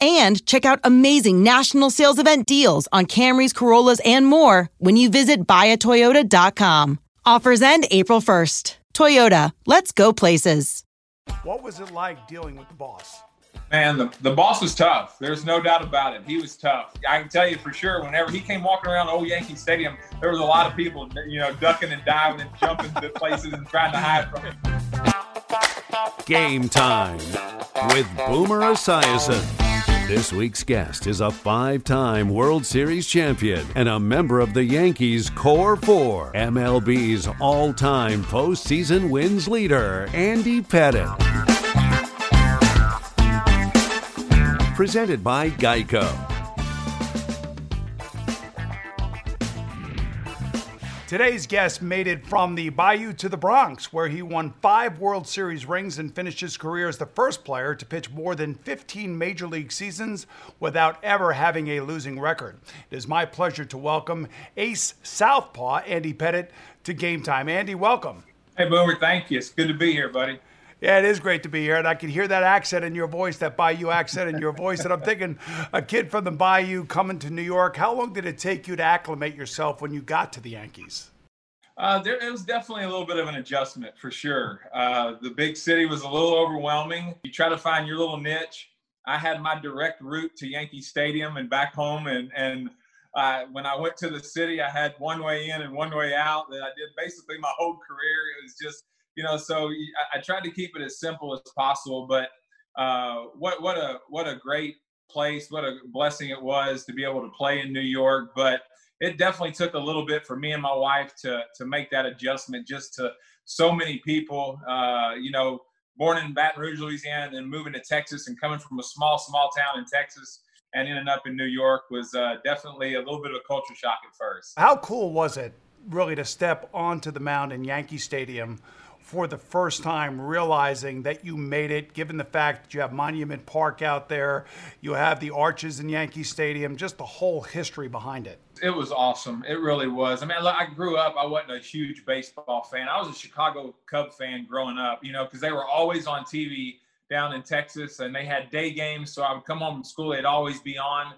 and check out amazing national sales event deals on Camrys, Corollas, and more when you visit buyatoyota.com. Offers end April 1st. Toyota, let's go places. What was it like dealing with the boss? Man, the, the boss was tough. There's no doubt about it. He was tough. I can tell you for sure, whenever he came walking around old Yankee Stadium, there was a lot of people, you know, ducking and diving and jumping to places and trying to hide from him. Game time with Boomer Esiason. This week's guest is a five time World Series champion and a member of the Yankees Core Four, MLB's all time postseason wins leader, Andy Pettitte. Presented by Geico. Today's guest made it from the Bayou to the Bronx, where he won five World Series rings and finished his career as the first player to pitch more than 15 major league seasons without ever having a losing record. It is my pleasure to welcome ace Southpaw Andy Pettitte to Game Time. Andy, welcome. Hey, Boomer, thank you. It's good to be here, buddy. Yeah, it is great to be here, and I can hear that accent in your voice, that Bayou accent in your voice. And I'm thinking, a kid from the Bayou coming to New York. How long did it take you to acclimate yourself when you got to the Yankees? Uh, there, it was definitely a little bit of an adjustment for sure. Uh, the big city was a little overwhelming. You try to find your little niche. I had my direct route to Yankee Stadium and back home, and and uh, when I went to the city, I had one way in and one way out. That I did basically my whole career. It was just you know, so I, I tried to keep it as simple as possible. But uh, what what a what a great place, what a blessing it was to be able to play in New York. But it definitely took a little bit for me and my wife to to make that adjustment. Just to so many people, uh, you know, born in Baton Rouge, Louisiana, and then moving to Texas and coming from a small small town in Texas and ending up in New York was uh, definitely a little bit of a culture shock at first. How cool was it, really, to step onto the mound in Yankee Stadium? For the first time realizing that you made it, given the fact that you have Monument Park out there, you have the arches in Yankee Stadium, just the whole history behind it? It was awesome. It really was. I mean, I grew up, I wasn't a huge baseball fan. I was a Chicago Cub fan growing up, you know, because they were always on TV down in Texas and they had day games. So I would come home from school, they'd always be on.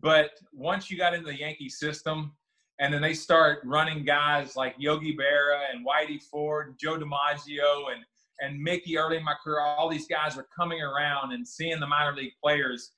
But once you got into the Yankee system, and then they start running guys like Yogi Berra and Whitey Ford, and Joe DiMaggio, and and Mickey early in my career. All these guys are coming around and seeing the minor league players,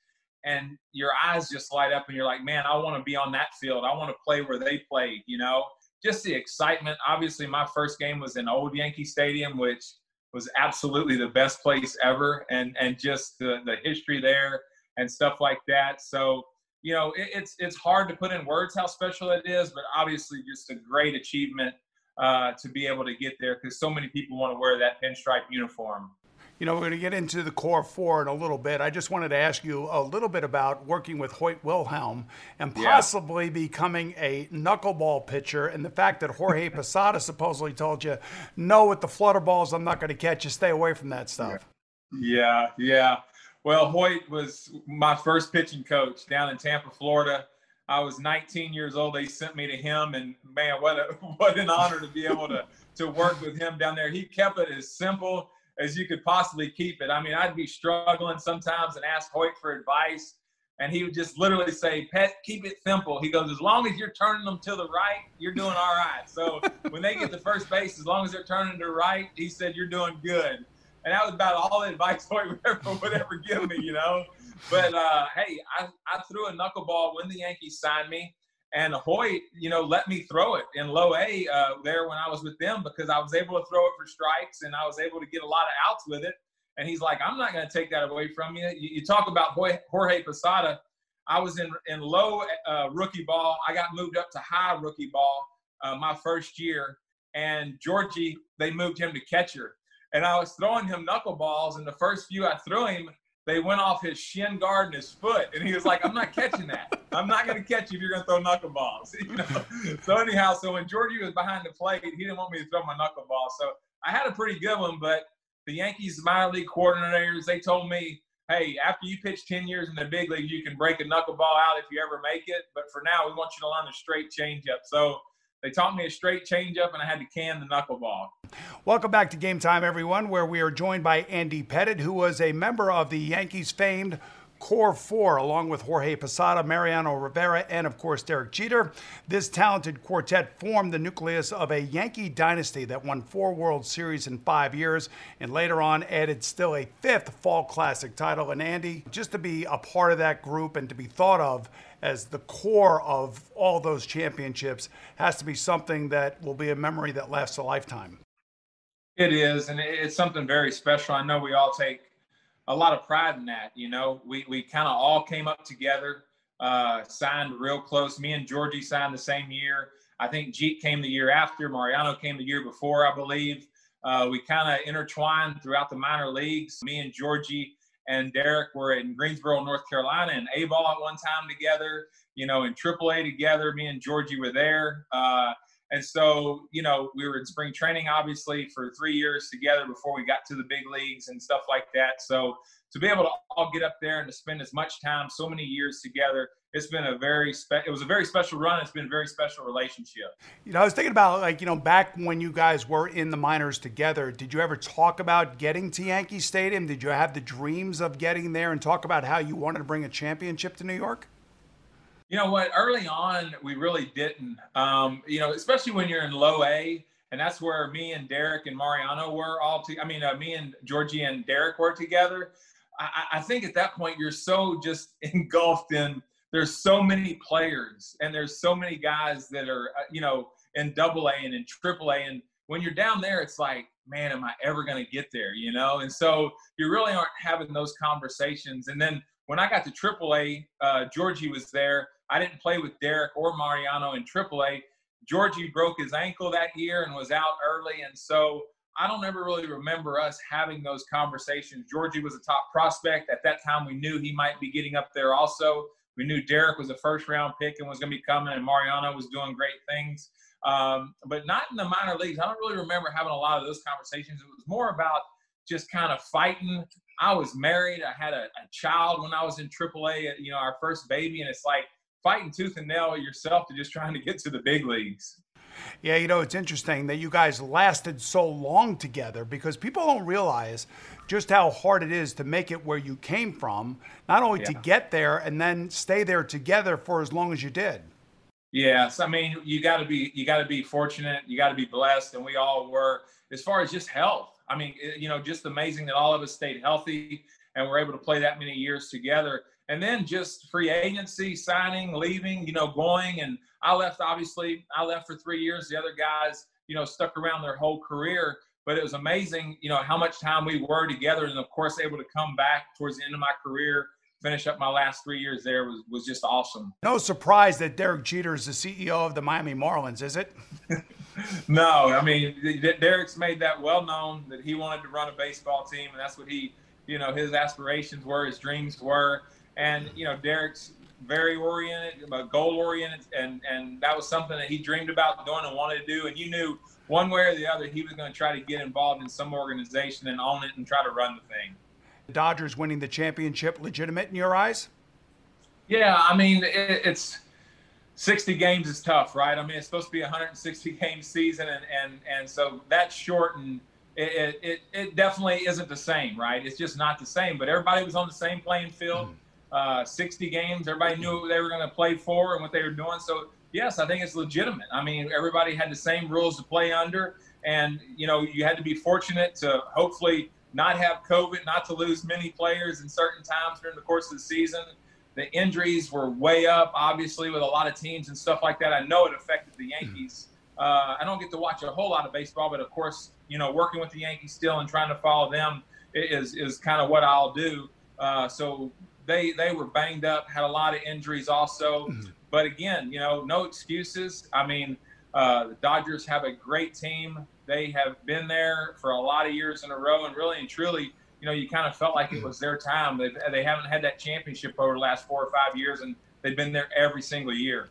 and your eyes just light up, and you're like, man, I want to be on that field. I want to play where they played. You know, just the excitement. Obviously, my first game was in Old Yankee Stadium, which was absolutely the best place ever, and and just the the history there and stuff like that. So you know, it, it's it's hard to put in words how special it is, but obviously just a great achievement uh, to be able to get there because so many people want to wear that pinstripe uniform. You know, we're going to get into the core four in a little bit. I just wanted to ask you a little bit about working with Hoyt Wilhelm and possibly yeah. becoming a knuckleball pitcher, and the fact that Jorge Posada supposedly told you, "No, with the flutter balls, I'm not going to catch you. Stay away from that stuff." Yeah, yeah. Well, Hoyt was my first pitching coach down in Tampa, Florida. I was 19 years old. They sent me to him, and man, what a what an honor to be able to to work with him down there. He kept it as simple as you could possibly keep it. I mean, I'd be struggling sometimes and ask Hoyt for advice, and he would just literally say, "Pet, keep it simple." He goes, "As long as you're turning them to the right, you're doing all right." So when they get to first base, as long as they're turning to the right, he said, "You're doing good." And that was about all the advice would ever, would ever give me, you know. But uh, hey, I, I threw a knuckleball when the Yankees signed me and Hoyt, you know, let me throw it in low A uh, there when I was with them because I was able to throw it for strikes and I was able to get a lot of outs with it. And he's like, I'm not going to take that away from you. You, you talk about Jorge Posada. I was in in low uh, rookie ball. I got moved up to high rookie ball uh, my first year, and Georgie they moved him to catcher. And I was throwing him knuckleballs, and the first few I threw him, they went off his shin guard and his foot, and he was like, "I'm not catching that. I'm not going to catch you if you're going to throw knuckleballs." You know. So anyhow, so when Georgie was behind the plate, he didn't want me to throw my knuckleball. So I had a pretty good one, but the Yankees minor league coordinators they told me, "Hey, after you pitch 10 years in the big league, you can break a knuckleball out if you ever make it, but for now, we want you to learn a straight changeup." So they taught me a straight changeup, and I had to can the knuckleball. Welcome back to Game Time, everyone, where we are joined by Andy Pettitte, who was a member of the Yankees famed Core Four, along with Jorge Posada, Mariano Rivera, and of course Derek Jeter. This talented quartet formed the nucleus of a Yankee dynasty that won four World Series in five years and later on added still a fifth Fall Classic title. And Andy, just to be a part of that group and to be thought of as the core of all those championships has to be something that will be a memory that lasts a lifetime. It is, and it's something very special. I know we all take a lot of pride in that. You know, we we kind of all came up together, uh, signed real close. Me and Georgie signed the same year. I think Jeet came the year after. Mariano came the year before, I believe. Uh, we kind of intertwined throughout the minor leagues. Me and Georgie and Derek were in Greensboro, North Carolina, and A ball at one time together. You know, in AAA together. Me and Georgie were there. Uh, and so, you know, we were in spring training, obviously, for three years together before we got to the big leagues and stuff like that. So to be able to all get up there and to spend as much time, so many years together, it's been a very spe- it was a very special run. It's been a very special relationship. You know, I was thinking about like you know back when you guys were in the minors together. Did you ever talk about getting to Yankee Stadium? Did you have the dreams of getting there and talk about how you wanted to bring a championship to New York? You know what? Early on, we really didn't. Um, you know, especially when you're in low A, and that's where me and Derek and Mariano were all. To, I mean, uh, me and Georgie and Derek were together. I, I think at that point you're so just engulfed in. There's so many players, and there's so many guys that are, uh, you know, in Double A and in Triple A, and when you're down there, it's like, man, am I ever going to get there? You know, and so you really aren't having those conversations. And then when I got to AAA, uh, Georgie was there. I didn't play with Derek or Mariano in AAA. Georgie broke his ankle that year and was out early, and so I don't ever really remember us having those conversations. Georgie was a top prospect at that time. We knew he might be getting up there. Also, we knew Derek was a first round pick and was going to be coming, and Mariano was doing great things. Um, but not in the minor leagues. I don't really remember having a lot of those conversations. It was more about just kind of fighting. I was married. I had a, a child when I was in AAA. You know, our first baby, and it's like fighting tooth and nail yourself to just trying to get to the big leagues. Yeah, you know, it's interesting that you guys lasted so long together because people don't realize just how hard it is to make it where you came from, not only yeah. to get there and then stay there together for as long as you did. Yes, I mean, you got to be you got to be fortunate, you got to be blessed and we all were as far as just health. I mean, you know, just amazing that all of us stayed healthy and were able to play that many years together and then just free agency, signing, leaving, you know, going. And I left, obviously, I left for three years. The other guys, you know, stuck around their whole career. But it was amazing, you know, how much time we were together. And of course, able to come back towards the end of my career, finish up my last three years there was was just awesome. No surprise that Derek Jeter is the CEO of the Miami Marlins, is it? no, I mean Derek's made that well known that he wanted to run a baseball team, and that's what he, you know, his aspirations were, his dreams were, and you know Derek's very oriented, uh, goal oriented, and and that was something that he dreamed about doing and wanted to do, and you knew one way or the other he was going to try to get involved in some organization and own it and try to run the thing. The Dodgers winning the championship legitimate in your eyes? Yeah, I mean it, it's 60 games is tough, right? I mean it's supposed to be a 160 game season, and and and so that's shortened. It, it, it definitely isn't the same, right? It's just not the same. But everybody was on the same playing field. Mm. Uh, 60 games, everybody knew what they were going to play for and what they were doing. So yes, I think it's legitimate. I mean, everybody had the same rules to play under, and you know, you had to be fortunate to hopefully not have COVID, not to lose many players in certain times during the course of the season. The injuries were way up, obviously, with a lot of teams and stuff like that. I know it affected the Yankees. Uh, I don't get to watch a whole lot of baseball, but of course, you know, working with the Yankees still and trying to follow them is is kind of what I'll do. Uh, so they they were banged up, had a lot of injuries also. Mm-hmm. But again, you know, no excuses. I mean, uh, the Dodgers have a great team they have been there for a lot of years in a row, and really and truly, you know, you kind of felt like it was their time. They they haven't had that championship over the last four or five years, and they've been there every single year.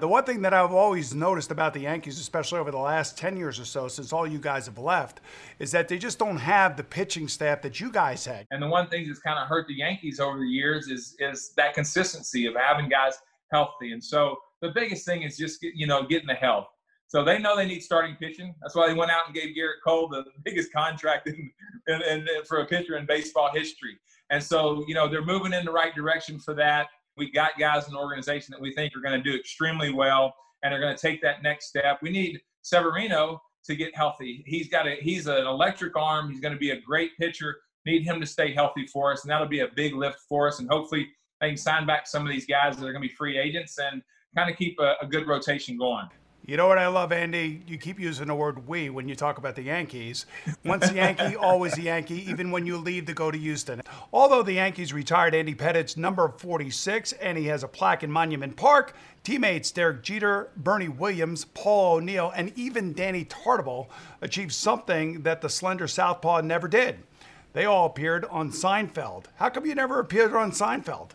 The one thing that I've always noticed about the Yankees, especially over the last 10 years or so, since all you guys have left, is that they just don't have the pitching staff that you guys had. And the one thing that's kind of hurt the Yankees over the years is is that consistency of having guys healthy. And so the biggest thing is just, you know, getting the health. So they know they need starting pitching. That's why they went out and gave Gerrit Cole the biggest contract in, in, in, for a pitcher in baseball history. And so, you know, they're moving in the right direction for that. We got guys in the organization that we think are going to do extremely well and are going to take that next step. We need Severino to get healthy. He's got a he's an electric arm. He's going to be a great pitcher. Need him to stay healthy for us, and that'll be a big lift for us. And hopefully, they can sign back some of these guys that are going to be free agents and kind of keep a, a good rotation going. You know what I love, Andy? You keep using the word we when you talk about the Yankees. Once a Yankee, always a Yankee, even when you leave to go to Houston. Although the Yankees retired Andy Pettitte's number 46 and he has a plaque in Monument Park, teammates Derek Jeter, Bernie Williams, Paul O'Neill, and even Danny Tartabull achieved something that the slender Southpaw never did. They all appeared on Seinfeld. How come you never appeared on Seinfeld?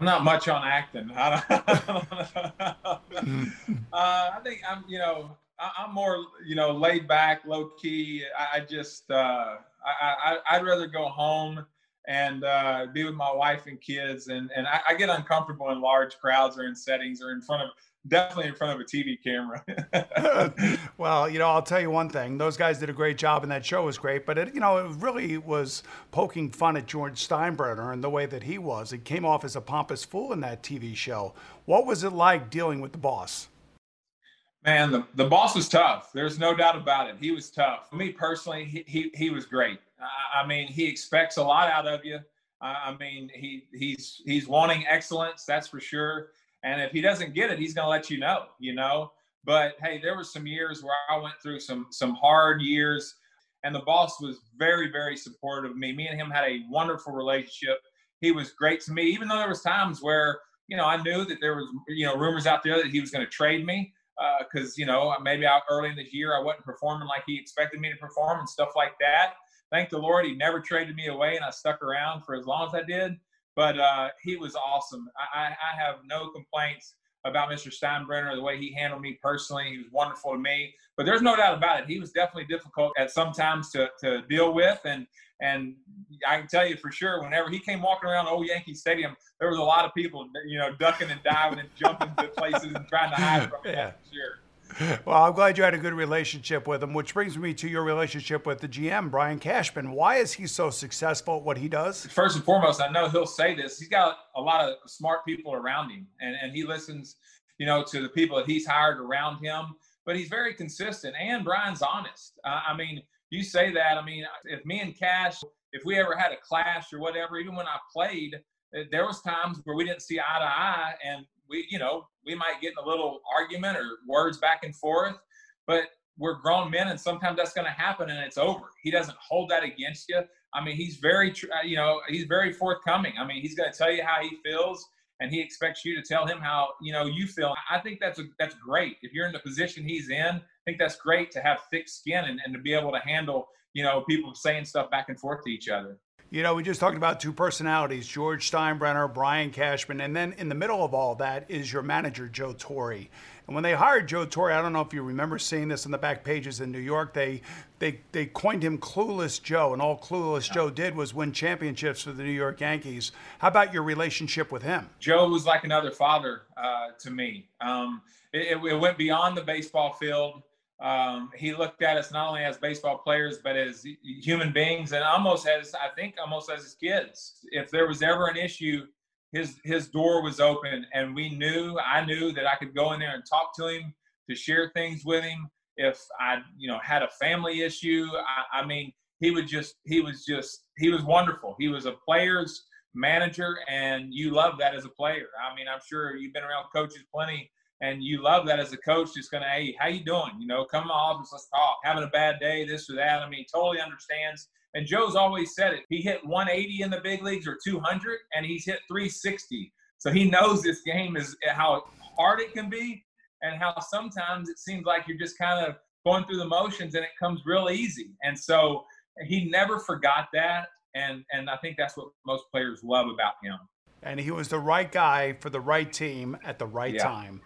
I'm not much on acting. I, uh, I think I'm, you know, I, am more, you know, laid back, low key. I, I just, uh, I, I, would rather go home and uh, be with my wife and kids. And, and I, I, get uncomfortable in large crowds or in settings or in front of definitely in front of a TV camera. well, you know, I'll tell you one thing. Those guys did a great job, and that show was great. But it, you know, it really was poking fun at George Steinbrenner and the way that he was. It came off as a pompous fool in that TV show. What was it like dealing with the boss? Man, the, the boss was tough. There's no doubt about it. He was tough. For Me personally, he, he, he was great. I, I mean, he expects a lot out of you. I mean, he he's he's wanting excellence, that's for sure. And if he doesn't get it, he's going to let you know, you know. But hey, there were some years where I went through some some hard years, and the boss was very very supportive of me. Me and him had a wonderful relationship. He was great to me, even though there was times where you know I knew that there was you know rumors out there that he was going to trade me because uh, you know maybe out early in the year I wasn't performing like he expected me to perform and stuff like that. Thank the Lord, he never traded me away, and I stuck around for as long as I did. But uh, he was awesome. I, I have no complaints about Mr. Steinbrenner, the way he handled me personally. He was wonderful to me. But there's no doubt about it. He was definitely difficult at some times to, to deal with. And and I can tell you for sure, whenever he came walking around Old Yankee Stadium, there was a lot of people, you know, ducking and diving and jumping to places and trying to hide from him. Yeah. Sure. Well, I'm glad you had a good relationship with him, which brings me to your relationship with the GM, Brian Cashman. Why is he so successful at what he does? First and foremost, I know he'll say this. He's got a lot of smart people around him, and, and he listens, you know, to the people that he's hired around him. But he's very consistent, and Brian's honest. Uh, I mean, you say that. I mean, if me and Cash, if we ever had a clash or whatever, even when I played, there was times where we didn't see eye to eye, and we, you know, we might get in a little argument or words back and forth. But we're grown men, and sometimes that's going to happen, and it's over. He doesn't hold that against you. I mean, he's very, uh, you know, he's very forthcoming. I mean, he's going to tell you how he feels, and he expects you to tell him how you know you feel. I think that's a, that's great. If you're in the position he's in, I think that's great to have thick skin and, and to be able to handle, you know, people saying stuff back and forth to each other. You know, we just talked about two personalities, George Steinbrenner, Brian Cashman, and then in the middle of all that is your manager, Joe Torre. And when they hired Joe Torre, I don't know if you remember seeing this in the back pages in New York, they they they coined him Clueless Joe, and all Clueless yeah. Joe did was win championships for the New York Yankees. How about your relationship with him? Joe was like another father uh, to me. Um, it, it went beyond the baseball field um, he looked at us not only as baseball players but as human beings and almost as i think almost as his kids. If there was ever an issue his his door was open and we knew i knew that i could go in there and talk to him to share things with him. If i you know had a family issue i, I mean he would just he was just he was wonderful. He was a player's manager and you love that as a player. I mean i'm sure you've been around coaches plenty and you love that as a coach, just going to, hey, how you doing? You know, come to my office, let's talk. Having a bad day, this or that. I mean, totally understands. And Joe's always said it. He hit 180 in the big leagues or 200, and he's hit 360. So he knows this game is how hard it can be, and how sometimes it seems like you're just kind of going through the motions, and it comes real easy. And so he never forgot that, and and I think that's what most players love about him. And he was the right guy for the right team at the right yeah. time.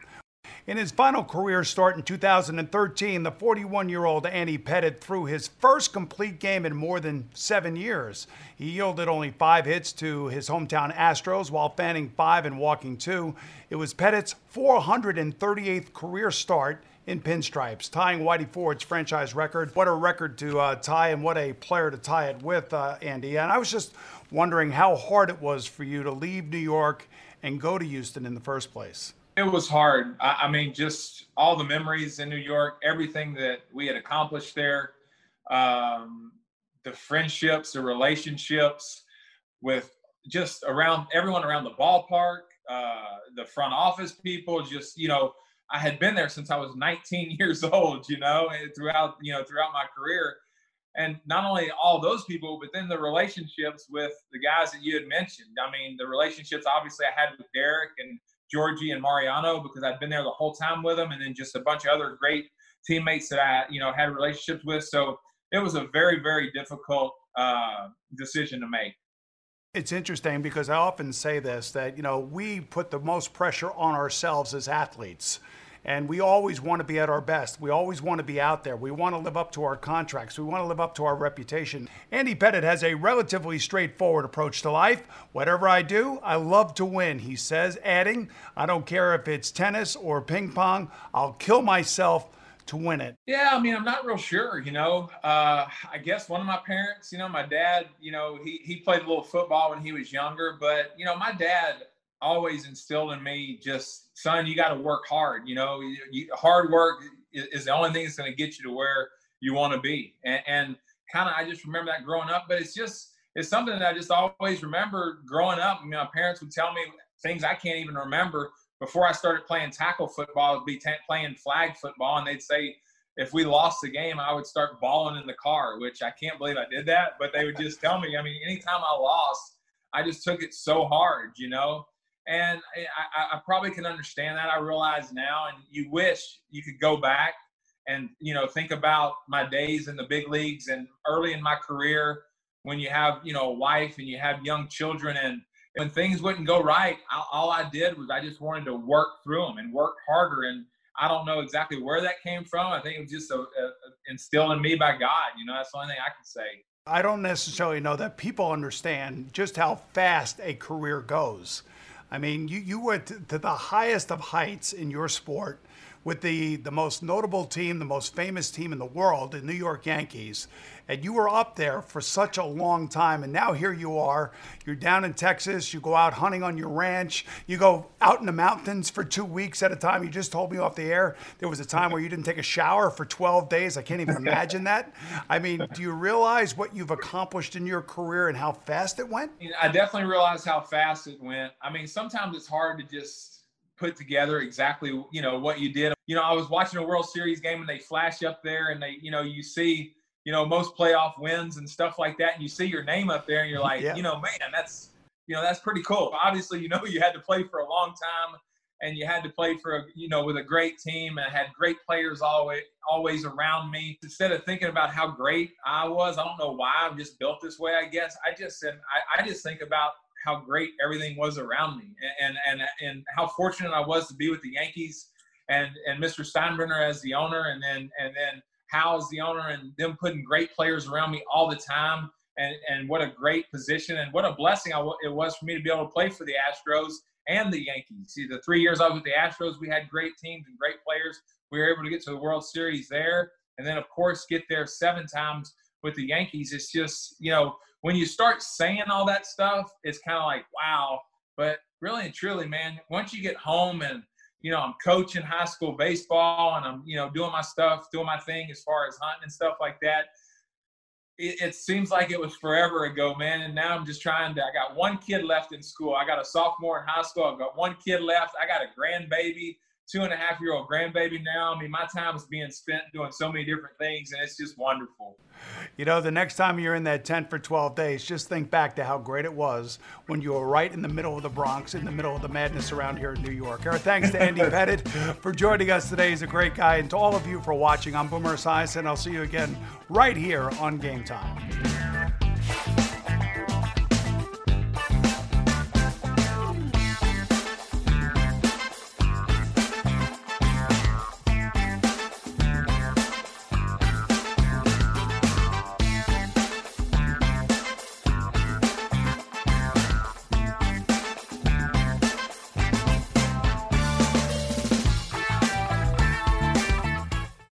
In his final career start in 2013, the 41 year old Andy Pettitte threw his first complete game in more than seven years. He yielded only five hits to his hometown Astros while fanning five and walking two. It was Pettitte's 438th career start in pinstripes, tying Whitey Ford's franchise record. What a record to uh, tie, and what a player to tie it with, uh, Andy. And I was just wondering how hard it was for you to leave New York and go to Houston in the first place. It was hard. I, I, mean, just all the memories in New York, everything that we had accomplished there, um, the friendships, the relationships with just around everyone around the ballpark, uh, the front office people. Just you know, I had been there since I was 19 years old. You know, throughout you know throughout my career, and not only all those people, but then the relationships with the guys that you had mentioned. I mean, the relationships obviously I had with Derek and Georgie and Mariano because I'd been there the whole time with them, and then just a bunch of other great teammates that I, you know, had relationships with. So it was a very, very difficult uh, decision to make. It's interesting because I often say this that, you know, we put the most pressure on ourselves as athletes. And we always want to be at our best. We always want to be out there. We want to live up to our contracts. We want to live up to our reputation. Andy Pettitte has a relatively straightforward approach to life. Whatever I do, I love to win, he says, adding, I don't care if it's tennis or ping pong, I'll kill myself to win it? Yeah, I mean, I'm not real sure. You know, uh, I guess one of my parents, you know, my dad, you know, he he played a little football when he was younger, but you know, my dad always instilled in me just, son, you got to work hard. You know, you, you, hard work is, is, the only thing that's going to get you to where you want to be. And, and kind of, I just remember that growing up. But it's just, it's something that I just always remember growing up. I mean, my parents would tell me things I can't even remember. Before I started playing tackle football, I'd be t- playing flag football, and they'd say, if we lost the game, I would start bawling in the car, which I can't believe I did that. But they would just tell me, I mean, anytime I lost, I just took it so hard, you know. And I, I, probably can understand that. I realize now, and you wish you could go back and you know think about my days in the big leagues and early in my career when you have you know a wife and you have young children and when things wouldn't go right, all I did was I just wanted to work through them and work harder. And I don't know exactly where that came from. I think it was just a, a, instilled in me by God. You know, that's the only thing I can say. I don't necessarily know that people understand just how fast a career goes. I mean, you, you went to the highest of heights in your sport with the, the most notable team, the most famous team in the world, the New York Yankees. And you were up there for such a long time and now here you are. You're down in texas. You go out hunting on your ranch. You go out in the mountains for two weeks at a time. You just told me off the air there was a time where you didn't take a shower for 12 days. I can't even imagine that. I mean do you realize what you've accomplished in your career and how fast it went? I definitely realize how fast it went. I mean sometimes it's hard to just put together exactly you know what you did. You know, I was watching a World Series game and they flash up there and they you know you see you know most playoff wins and stuff like that and you see your name up there and you're like yeah. you know man that's you know that's pretty cool. Obviously, you know you had to play for a long time and you had to play for a you know with a great team and had great players always always around me. Instead of thinking about how great I was, I don't know why I'm just built this way. I guess I just and I, I just think about how great everything was around me and and and how fortunate I was to be with the Yankees and and Mr. Steinbrenner as the owner and then and then Hal as the owner and them putting great players around me all the time and and what a great position and what a blessing it was for me to be able to play for the Astros and the Yankees. See, the three years I was with the Astros, we had great teams and great players. We were able to get to the World Series there, and then of course get there seven times with the Yankees. It's just you know when you start saying all that stuff, it's kind of like wow. But really and truly, man, once you get home and you know I'm coaching high school baseball and I'm you know doing my stuff, doing my thing as far as hunting and stuff like that it, it, seems like it was forever ago, man. And now I'm just trying to. I got one kid left in school. I got a sophomore in high school. I've got one kid left. I got a grandbaby, two and a half year old grandbaby now. I mean, my time is being spent doing so many different things, and it's just wonderful. You know, the next time you're in that tent for 12 days, just think back to how great it was when you were right in the middle of the Bronx, in the middle of the madness around here in New York. Our thanks to Andy Pettitte for joining us today. He's a great guy. And to all of you for watching, I'm Boomer Esiason. I'll see you again right here on Game Time.